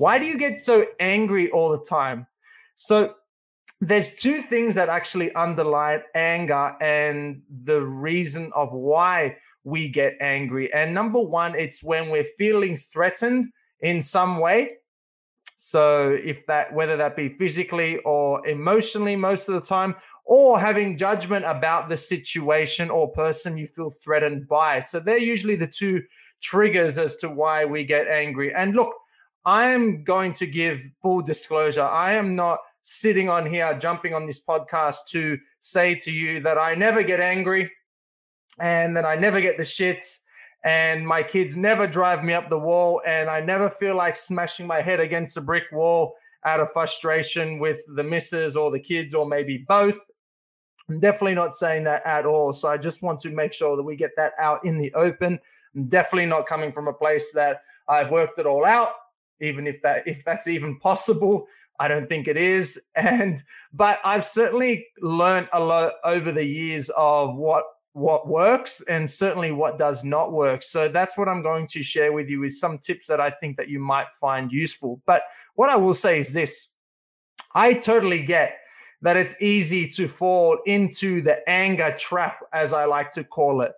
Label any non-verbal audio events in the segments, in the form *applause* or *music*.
Why do you get so angry all the time? So, there's two things that actually underlie anger and the reason of why we get angry. And number one, it's when we're feeling threatened in some way. So, if that, whether that be physically or emotionally, most of the time, or having judgment about the situation or person you feel threatened by. So, they're usually the two triggers as to why we get angry. And look, I am going to give full disclosure. I am not sitting on here jumping on this podcast to say to you that I never get angry and that I never get the shits and my kids never drive me up the wall and I never feel like smashing my head against a brick wall out of frustration with the missus or the kids or maybe both. I'm definitely not saying that at all. So I just want to make sure that we get that out in the open. I'm definitely not coming from a place that I've worked it all out even if that if that's even possible. I don't think it is. *laughs* And but I've certainly learned a lot over the years of what what works and certainly what does not work. So that's what I'm going to share with you with some tips that I think that you might find useful. But what I will say is this. I totally get that it's easy to fall into the anger trap as I like to call it.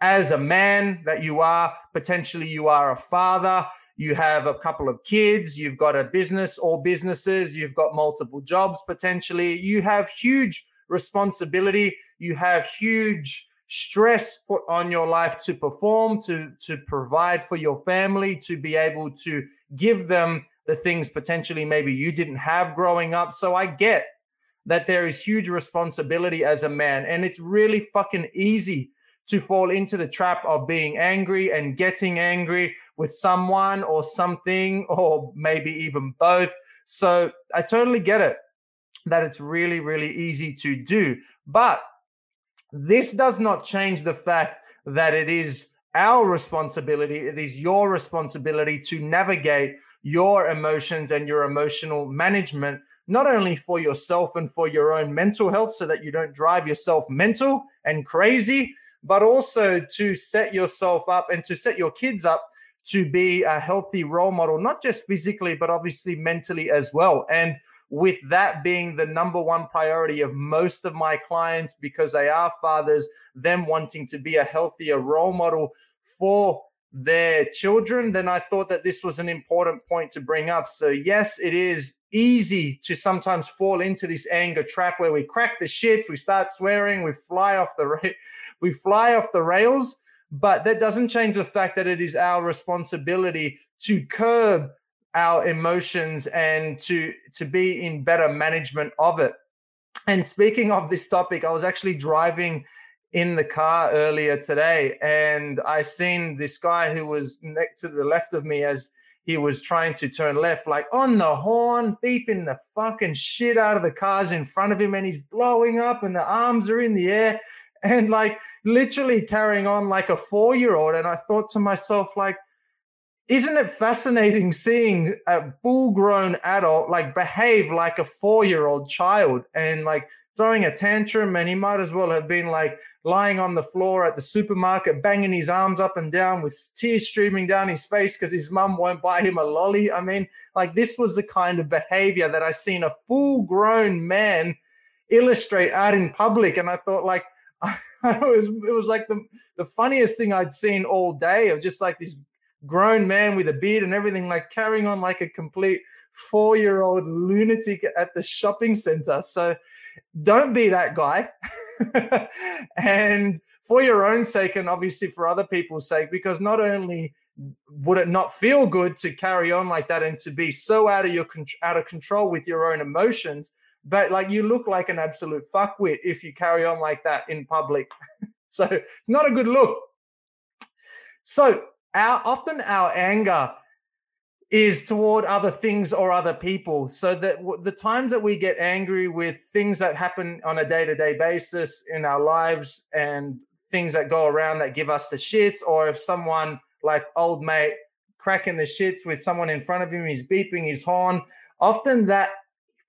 As a man that you are, potentially you are a father, you have a couple of kids, you've got a business or businesses, you've got multiple jobs potentially, you have huge responsibility, you have huge stress put on your life to perform, to, to provide for your family, to be able to give them the things potentially maybe you didn't have growing up. So I get that there is huge responsibility as a man, and it's really fucking easy to fall into the trap of being angry and getting angry with someone or something, *laughs* or maybe even both. So I totally get it that it's really, really easy to do. But this does not change the fact that it is our responsibility, it is your responsibility to navigate your emotions and your emotional management, not only for yourself and for your own mental health, so that you don't drive yourself mental and crazy, but also to set yourself up and to set your kids up to be a healthy role model, not just physically, but obviously mentally as well. And with that being the number one priority of most of my clients because they are fathers, them wanting to be a healthier role model for their children, then I thought that this was an important point to bring up. So, yes, it is easy to sometimes fall into this anger trap where we crack the shits, we start swearing, we fly off the *laughs* we fly off the rails but that doesn't change the fact that it is our responsibility to curb our emotions and to to be in better management of it. And speaking of this topic, I was actually driving in the car earlier today and I seen this guy who was next to the left of me as he was trying to turn left, like on the horn, beeping the fucking shit out of the cars in front of him, and he's blowing up, and the arms are in the air *laughs* and like literally carrying on like a four year old. And I thought to myself, like, isn't it fascinating seeing a full grown adult like behave like a four year old child and like throwing a tantrum? And he might as well have been like lying on the floor at the supermarket, banging his arms up and down with tears streaming down his face because his mum won't buy him a lolly. I mean, like, this was the kind of behavior that I seen a full grown man illustrate out in public. And I thought, like, *laughs* *laughs* it was it was like the the funniest thing I'd seen all day of just like this grown man with a beard and everything, like carrying on like a complete four year old lunatic at the shopping center. So don't be that guy. *laughs* and for your own sake, and obviously for other people's sake, because not only would it not feel good to carry on like that and to be so out of your out of control with your own emotions but like you look like an absolute fuckwit if you carry on like that in public. *laughs* so it's not a good look. So our often our anger is toward other things or other people. So that the times that we get angry with things that happen on a day to day basis in our lives and things that go around that give us the shits, or if someone like old mate cracking the shits with someone in front of him, he's beeping his horn. Often that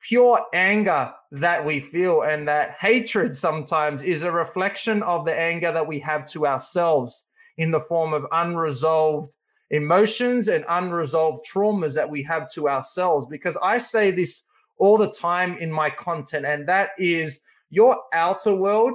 pure anger that we feel and that hatred sometimes is a reflection of the anger that we have to ourselves in the form of unresolved emotions and unresolved traumas that we have to ourselves. Because I say this all the time in my content, and that is your outer world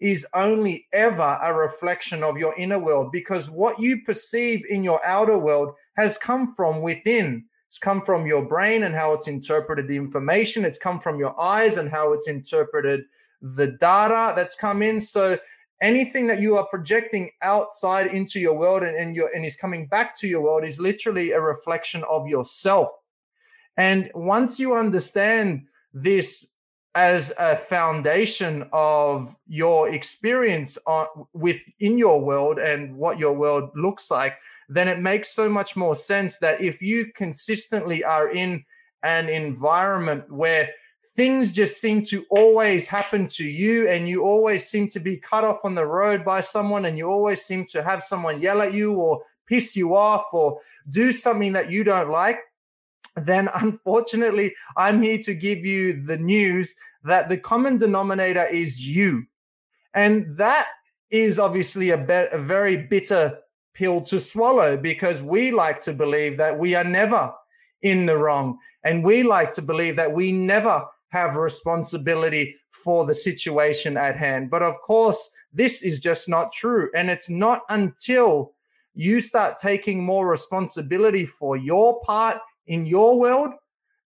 is only ever a reflection of your inner world because what you perceive in your outer world has come from within. It's come from your brain and how it's interpreted the information. It's come from your eyes and how it's interpreted the data that's come in. So anything that you are projecting outside into your world and, and, your, and is coming back to your world is literally a reflection of yourself. And once you understand this as a foundation of your experience on, within your world and what your world looks like, then it makes so much more sense that if you consistently are in an environment where things just seem to always happen to you and you always seem to be cut off on the road by someone and you always seem to have someone yell at you or piss you off or do something that you don't like then unfortunately i'm here to give you the news that the common denominator is you and that is obviously a, be- a very bitter pill to swallow because we like to believe that we are never in the wrong and we like to believe that we never have responsibility for the situation at hand. But of course, this is just not true. And it's not until you start taking more responsibility for your part in your world,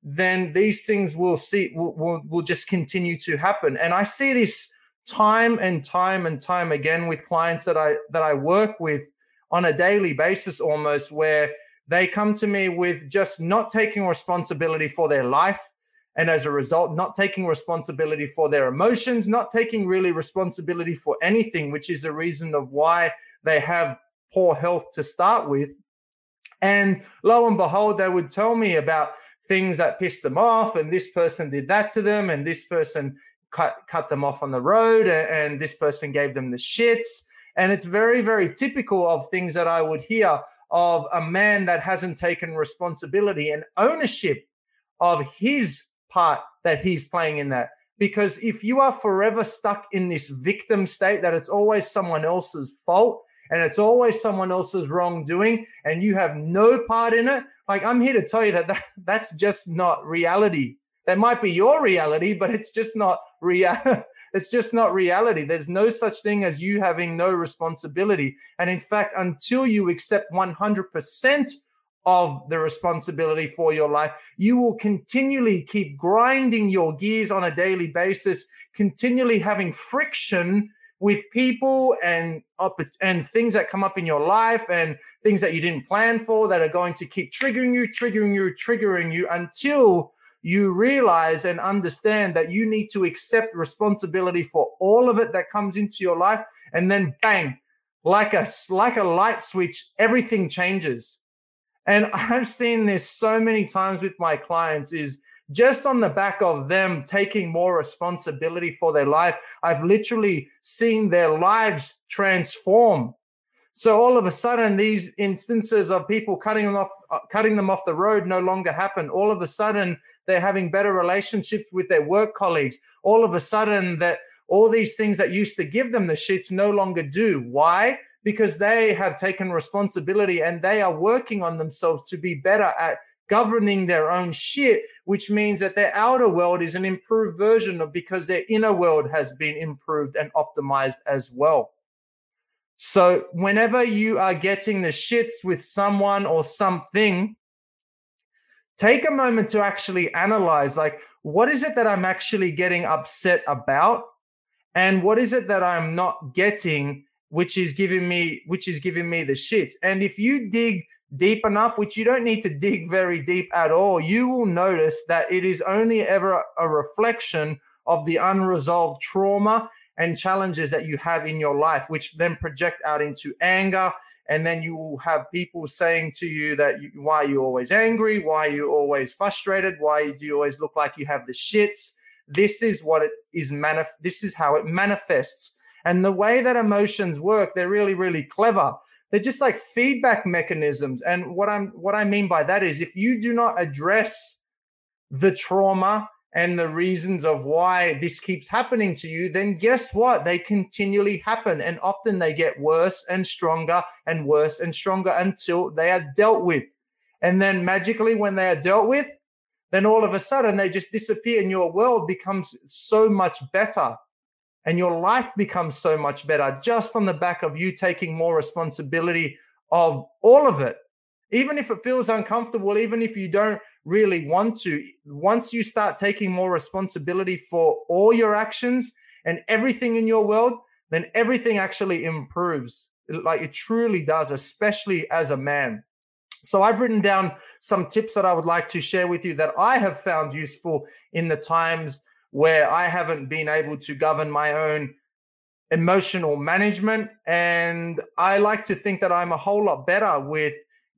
then these things will see will, will, will just continue to happen. And I see this time and time and time again with clients that I that I work with on a daily basis almost where they come to me with just not taking responsibility for their life and as a result, not taking responsibility for their emotions, not taking really responsibility for anything, which is a reason of why they have poor health to start with. And lo and behold, they would tell me about things that pissed them off, and this person did that to them, and this person cut cut them off on the road, and this person gave them the shits. And it's very, very typical of things that I would hear of a man that hasn't taken responsibility and ownership of his part that he's playing in that. Because if you are forever stuck in this victim state that it's always someone else's fault and it's always someone else's wrongdoing and you have no part in it, like I'm here to tell you that, that *laughs* that's just not reality. That might be your reality, but it's just not real. *laughs* it's just not reality. There's no such thing as you having no responsibility. And in fact, until you accept 100% of the responsibility for your life. You will continually keep grinding your gears on a daily basis, continually having friction with people and up and things that come up in your life and things that you didn't plan for that are going to keep triggering you, triggering you, triggering you until you realize and understand that you need to accept responsibility for all of it that comes into your life. And then bang like a like a light switch everything changes. And *laughs* I've seen this so many times with my clients is just on the back of them taking more responsibility for their life. I've literally seen their lives transform. So all of a sudden, these instances of people cutting them off, uh, cutting them off the road no longer happen. All of a sudden, they're having better relationships with their work colleagues. All of a sudden, that all these things that used to give them the shits no longer do. Why? because they have taken responsibility and they are working on themselves to be better at governing their own shit, which means that their outer world is an improved version of because their inner world has been improved and optimized as well. So, whenever you are getting the shits with someone or something, take a moment to actually analyze like, what is it that I'm actually getting upset about? And what is it that I'm not getting which is giving me which is giving me the shits. And if you dig deep enough, which you don't need to dig very deep at all, you will notice that it is only ever a reflection of the unresolved trauma and challenges that you have in your life, which then project out into anger. And then you will have people saying to you that you, why are you always angry? Why are you always frustrated? Why do you always look like you have the shits? This is what it is manif- this is how it manifests. And the way that emotions work they're really really clever they're just like feedback mechanisms and what i'm what i mean by that is if you do not address the trauma and the reasons of why this keeps happening to you, then guess what? They continually happen. And often they get worse and stronger and worse and stronger until they are dealt with. And then magically, when they are dealt with, then all of a sudden they just disappear and your world becomes so much better and your life becomes so much better just on the back of you taking more responsibility of all of it even if it feels uncomfortable, even if you don't really want to, once you start taking more responsibility for all your actions and everything in your world, then everything actually improves. Like it truly does, especially as a man. So I've written down some tips that I would like to share with you that I have found useful in the times where I haven't been able to govern my own emotional management. And I like to think that I'm a whole lot better with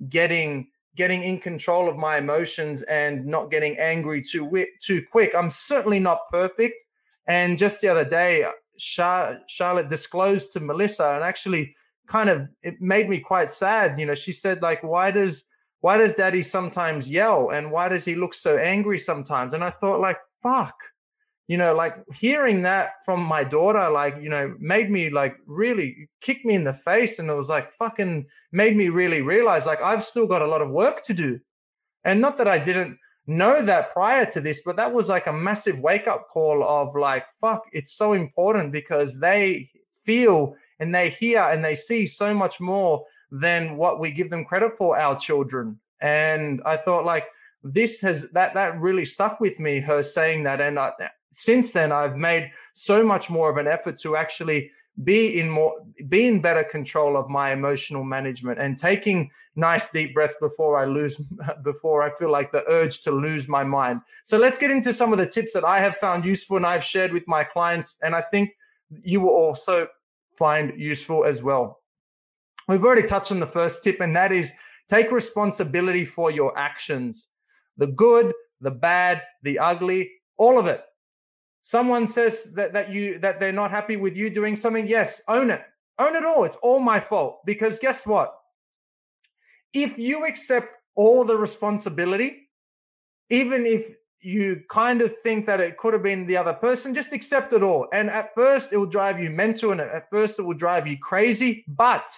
getting getting in control of my emotions and not getting angry too too quick. I'm certainly not perfect. And just the other day, Char- Charlotte disclosed to Melissa, and actually, kind of, it made me quite sad. You know, she said like, "Why does why does Daddy sometimes yell, and why does he look so angry sometimes?" And I thought like, "Fuck." You know, like hearing that from my daughter, like, you know, made me like really kick me in the face. And it was like fucking made me really realize like I've still got a lot of work to do. And not that I didn't know that prior to this, but that was like a massive wake up call of like, fuck, it's so important because they feel and they hear and they see so much more than what we give them credit for, our children. And I thought like, this has that that really stuck with me her saying that and I, since then I've made so much more of an effort to actually be in more be in better control of my emotional management and taking nice deep breaths before I lose *laughs* before I feel like the urge to lose my mind. So let's get into some of the tips that I have found useful and I've shared with my clients and I think you will also find useful as well. We've already touched on the first tip and that is take responsibility for your actions. The good, the bad, the ugly, all of it someone says that, that you that they're not happy with you doing something yes own it. Own it all. It's all my fault. Because guess what? If you accept all the responsibility even if you kind of think that it could have been the other person just accept it all. And at first it will drive you mental and at first it will drive you crazy. But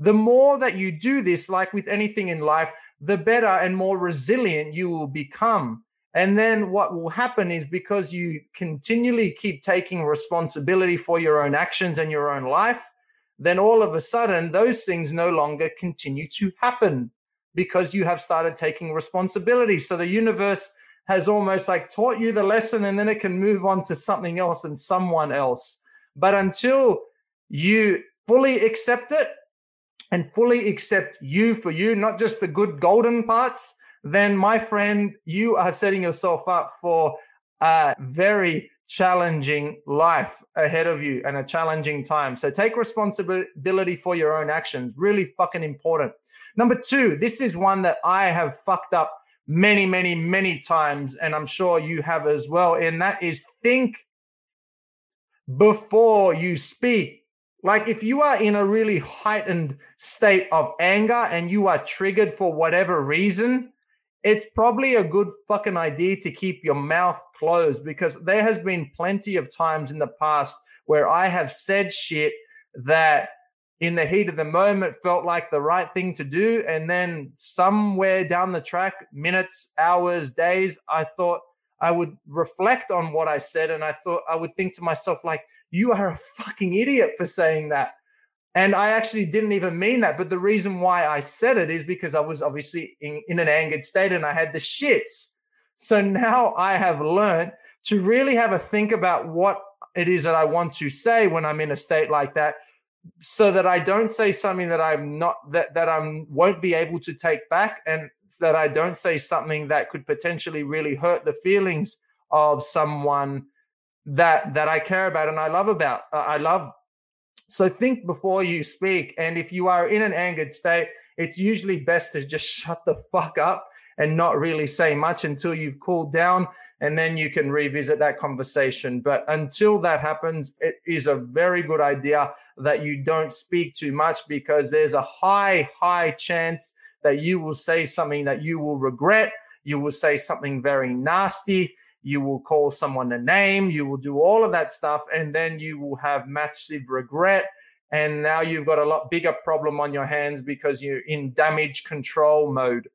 the more that you do this like with anything in life the better and more resilient you will become and then what will happen is because you continually keep taking responsibility for your own actions and your own life, then all of a sudden those things no longer continue to happen because you have started taking responsibility. So the universe has almost like taught you the lesson and then it can move on to something else and someone else. But until you fully accept it and fully accept you for you, not just the good golden parts, then my friend, you are setting yourself up for a very challenging life ahead of you and a challenging time. So take responsibility for your own actions. Really fucking important. Number two, this is one that I have fucked up many, many, many times, and I'm sure you have as well. And that is think before you speak. Like if you are in a really heightened state of anger and you are triggered for whatever reason, it's probably a good fucking idea to keep your mouth closed because there has been plenty of times in the past where I have said shit that in the heat of the moment felt like the right thing to do. And then somewhere down the track, minutes, hours, days, I thought I would reflect on what I said. And I thought I would think to myself, like, you are a fucking idiot for saying that. And I actually didn't even mean that. But the reason why I said it is because I was obviously in, in an angered state and I had the shits. So now I have learned to really have a think about what it is that I want to say when I'm in a state like that so that I don't say something that I'm not that that I'm won't be able to take back and that I don't say something that could potentially really hurt the feelings of someone that that I care about and I love about I love So think before you speak. And if you are in an angered state, it's usually best to just *laughs* shut the fuck up and not really say much until you've cooled down and then you can revisit that conversation. But until that happens, it is a very good idea that you don't speak too much because there's a high, high chance that you will say something that you will regret. You will say something very nasty. You will call someone a name. You will do all of that stuff. And then you will have massive regret. And now you've got a lot bigger problem on your hands because you're in damage control mode.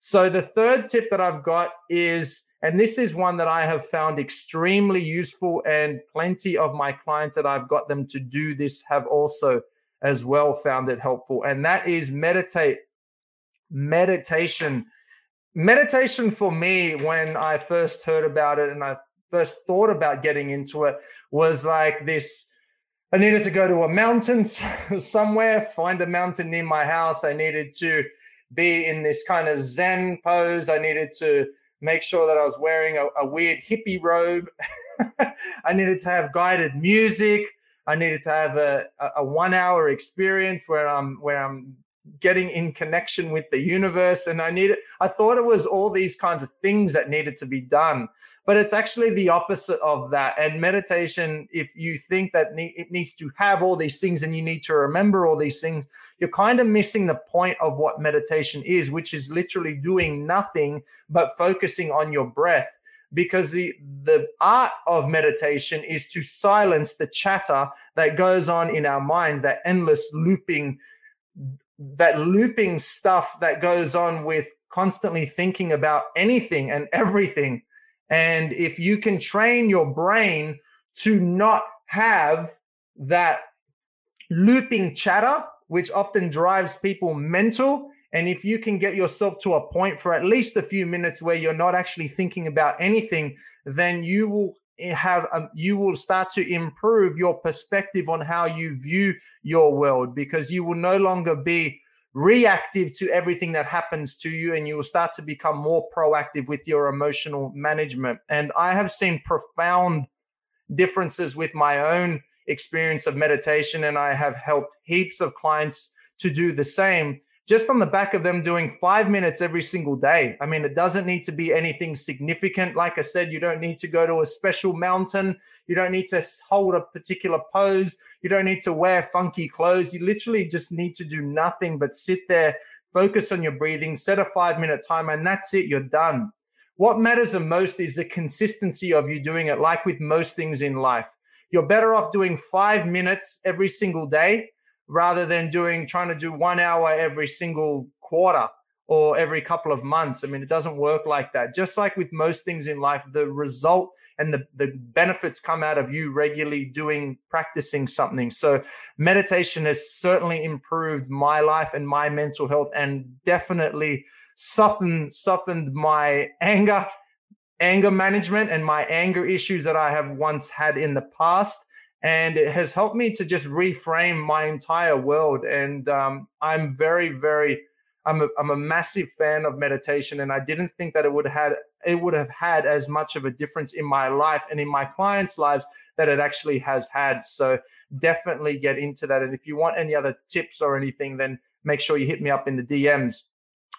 So the third tip that I've got is, and this is one that I have found extremely useful, and plenty of my clients that I've got them to do this have also as well found it helpful, and that is meditate. Meditation. Meditation for me, when I first heard about it and I first thought about getting into it, was like this. I needed to go to a mountain *laughs* somewhere, find a mountain near my house. I needed to be in this kind of Zen pose. I needed to make sure that I was wearing a, a weird hippie robe. *laughs* I needed to have guided music. I needed to have a, a one hour experience where I'm where I'm getting in connection with the universe. And I needed it. I thought it was all these kinds of things that needed to be done but it's actually the opposite of that. And meditation, if you think that it needs to have all these things and you need to remember all these things, you're kind of missing the point of what meditation is, which is literally doing nothing but focusing on your breath. Because the, the art of meditation is to silence the chatter that goes on in our minds, that endless looping, that looping stuff that goes on with constantly thinking about anything and everything. And if you can train your brain to not have that looping chatter, which often drives people mental, and if you can get yourself to a point for at least a few minutes where you're not actually thinking about anything, then you will have um, you will start to improve your perspective on how you view your world because you will no longer be reactive to everything that happens to you and you will start to become more proactive with your emotional management. And i have seen profound differences with my own experience of meditation and i have helped heaps of clients to do the same just on the back of them doing five minutes every single day. I mean, it doesn't need to be anything significant. Like I said, you don't need to go to a special mountain. You don't need to hold a particular pose. You don't need to wear funky clothes. You literally just need to do nothing but sit there, focus on your breathing, set a five minute timer, and that's it. You're done. What matters the most is the consistency of you doing it, like with most things in life. You're better off doing five minutes every single day rather than doing trying to do one hour every single quarter or every couple of months. I mean, it doesn't work like that. Just like with most things in life, the result and the, the benefits come out of you regularly doing, practicing something. So, meditation has certainly improved my life and my mental health and definitely softened, softened my anger, anger management and my anger issues that I have once had in the past and it has helped me to just reframe my entire world. And um, I'm very, very, I'm a, I'm a massive fan of meditation, and I didn't think that it would have had it would have had as much of a difference in my life and in my clients' lives that it actually has had. So definitely get into that. And if you want any other tips or anything, then make sure you hit me up in the DMs.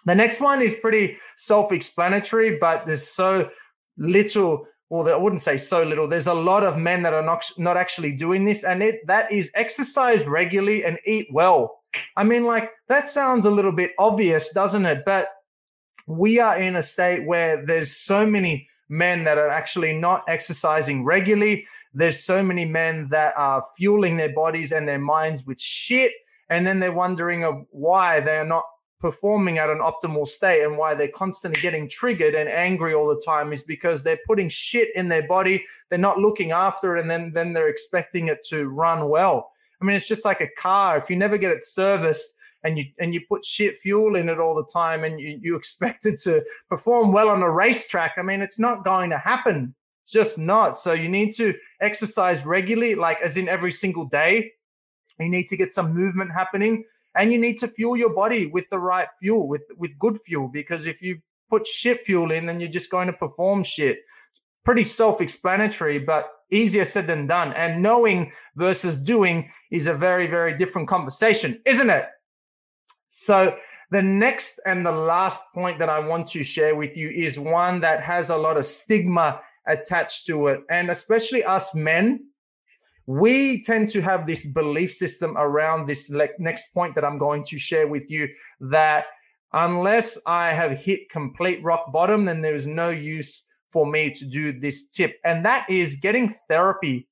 The next one is pretty self-explanatory, but there's so little well, I wouldn't say so little. There's a lot of men that are not not actually doing this, and it that is exercise regularly and eat well. I mean, like that sounds a little bit obvious, doesn't it? But we are in a state where there's so many men that are actually not exercising regularly. There's so many men that are fueling their bodies and their minds with shit, and then they're wondering of why they are not performing at an optimal state and why they're constantly getting triggered and angry all the time is because they're putting shit in their body. They're not looking after it and then then they're expecting it to run well. I mean it's just like a car. If you never get it serviced and you and you put shit fuel in it all the time and you, you *laughs* expect it to perform well on a racetrack i mean it's not going to happen. It's just not. So you need to exercise regularly like as in every single day. You need to get some movement happening and you need to fuel your body with the right fuel with with good fuel because if you put shit fuel in then you're just going to perform shit pretty self explanatory, but easier said than done. And knowing versus doing is a very, very different conversation, isn't it? So, the next and the last point that I want to share with you is one that has a lot of stigma attached to it. And especially us men, we tend to have this belief system around this next point that I'm going to share with you that unless I have hit complete rock bottom, then there is no use for me to do this tip. And that is getting therapy.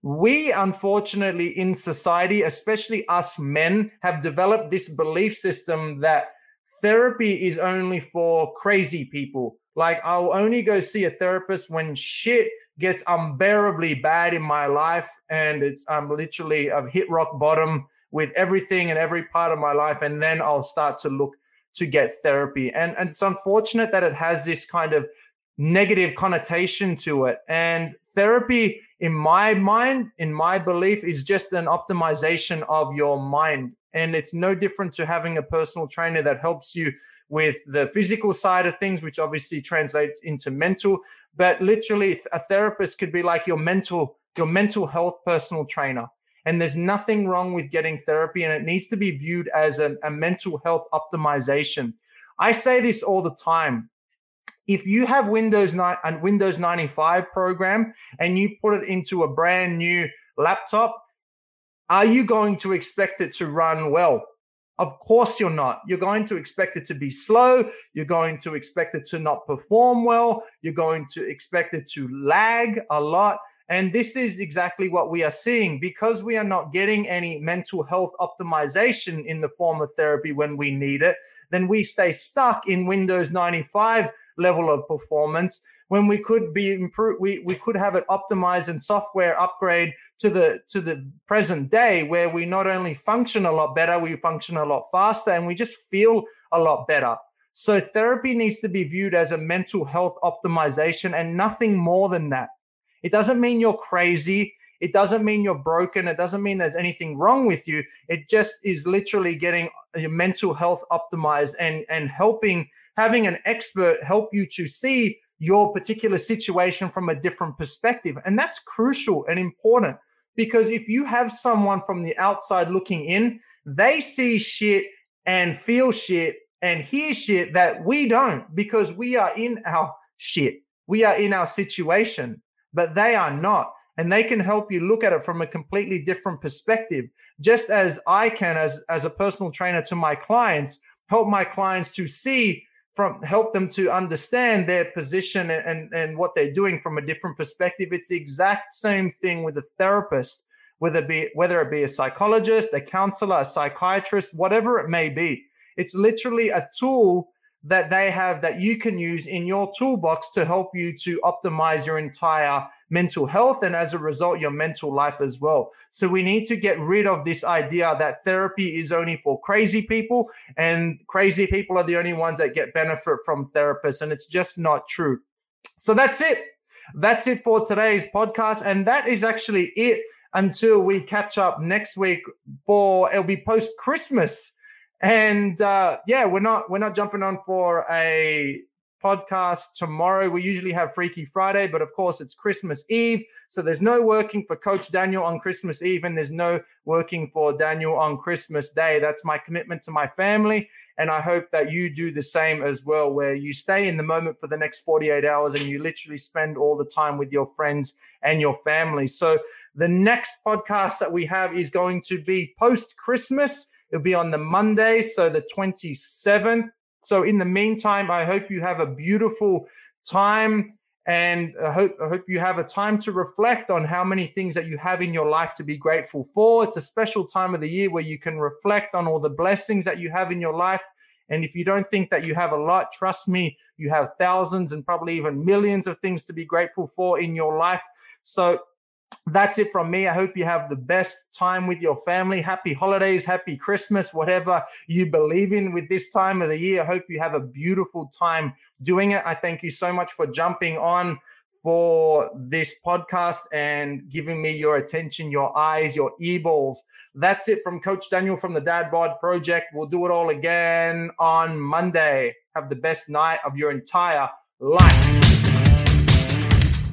We, unfortunately, in society, especially us men, have developed this belief system that therapy is only for crazy people. Like, I'll only go see a therapist when shit gets unbearably bad in my life and it's I'm literally I've hit rock bottom with everything and every part of my life and then I'll start to look to get therapy. And and it's unfortunate that it has this kind of negative connotation to it. And therapy in my mind in my belief is just an optimization of your mind. And it's no different to having a personal trainer that helps you with the physical side of things, which obviously translates into mental. But literally, a therapist could be like your mental, your mental health personal trainer. And there's nothing wrong with getting therapy, and it needs to be viewed as a, a mental health optimization. I say this all the time. If you have Windows 9 and Windows 95 program and you put it into a brand new laptop, are you going to expect it to run well? Of course, you're not. You're going to expect it to be slow. You're going to expect it to not perform well. You're going to expect it to lag a lot. And this is exactly what we are seeing because we are not getting any mental health optimization in the form of therapy when we need it. Then we stay stuck in Windows 95 level of performance when we could be improved we, we could have it optimized and software upgrade to the to the present day where we not only function a lot better we function a lot faster and we just feel a lot better. So therapy needs to be viewed as a mental health optimization and nothing more than that. It doesn't mean you're crazy it doesn't mean you're broken it doesn't mean there's anything wrong with you it just is literally getting your mental health optimized and and helping having an expert help you to see your particular situation from a different perspective. And that's crucial and important because if you have someone from the outside looking in, they see shit and feel shit and hear shit that we don't because we are in our shit. We are in our situation, but they are not. And they can help you look at it from a completely different perspective, just as I can, as, as a personal trainer to my clients, help my clients to see from help them to understand their position and, and, what they're doing from a different perspective. It's the exact same thing with a therapist, whether it be whether it be a psychologist, a counselor, a psychiatrist, whatever it may be. It's literally a tool that they have that you can use in your toolbox to help you to optimize your entire mental health and as a result your mental life as well. So we need to get rid of this idea that therapy is only for crazy people and crazy people are the only ones that get benefit from therapists and it's just not true. So that's it. That's it for today's podcast and that is actually it until we catch up next week for it'll be post christmas and uh, yeah, we're not we're not jumping on for a podcast tomorrow. We usually have Freaky Friday, but of course it's Christmas Eve, so there's no working for Coach Daniel on Christmas Eve, and there's no working for Daniel on Christmas Day. That's my commitment to my family, and I hope that you do the same as well, where you stay in the moment for the next 48 hours and you literally spend all the time with your friends and your family. So the next podcast that we have is going to be post Christmas. It'll be on the Monday, so the 27th. So in the meantime, I hope you have a beautiful time and I hope I hope you have a time to reflect on how many things that you have in your life to be grateful for. It's a special time of the year where you can reflect on all the blessings that you have in your life. And if you don't think that you have a lot, trust me, you have thousands and probably even millions of things to be grateful for in your life. So that's it from me. I hope you have the best time with your family. Happy holidays, happy Christmas, whatever you believe in with this time of the year. I hope you have a beautiful time doing it. I thank you so much for jumping on for this podcast and giving me your attention, your eyes, your eyeballs. That's it from Coach Daniel from the Dad Bod Project. We'll do it all again on Monday. Have the best night of your entire life.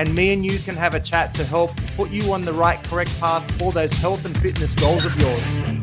And me and you can have a chat to help put you on the right, correct path for those health and fitness goals of yours.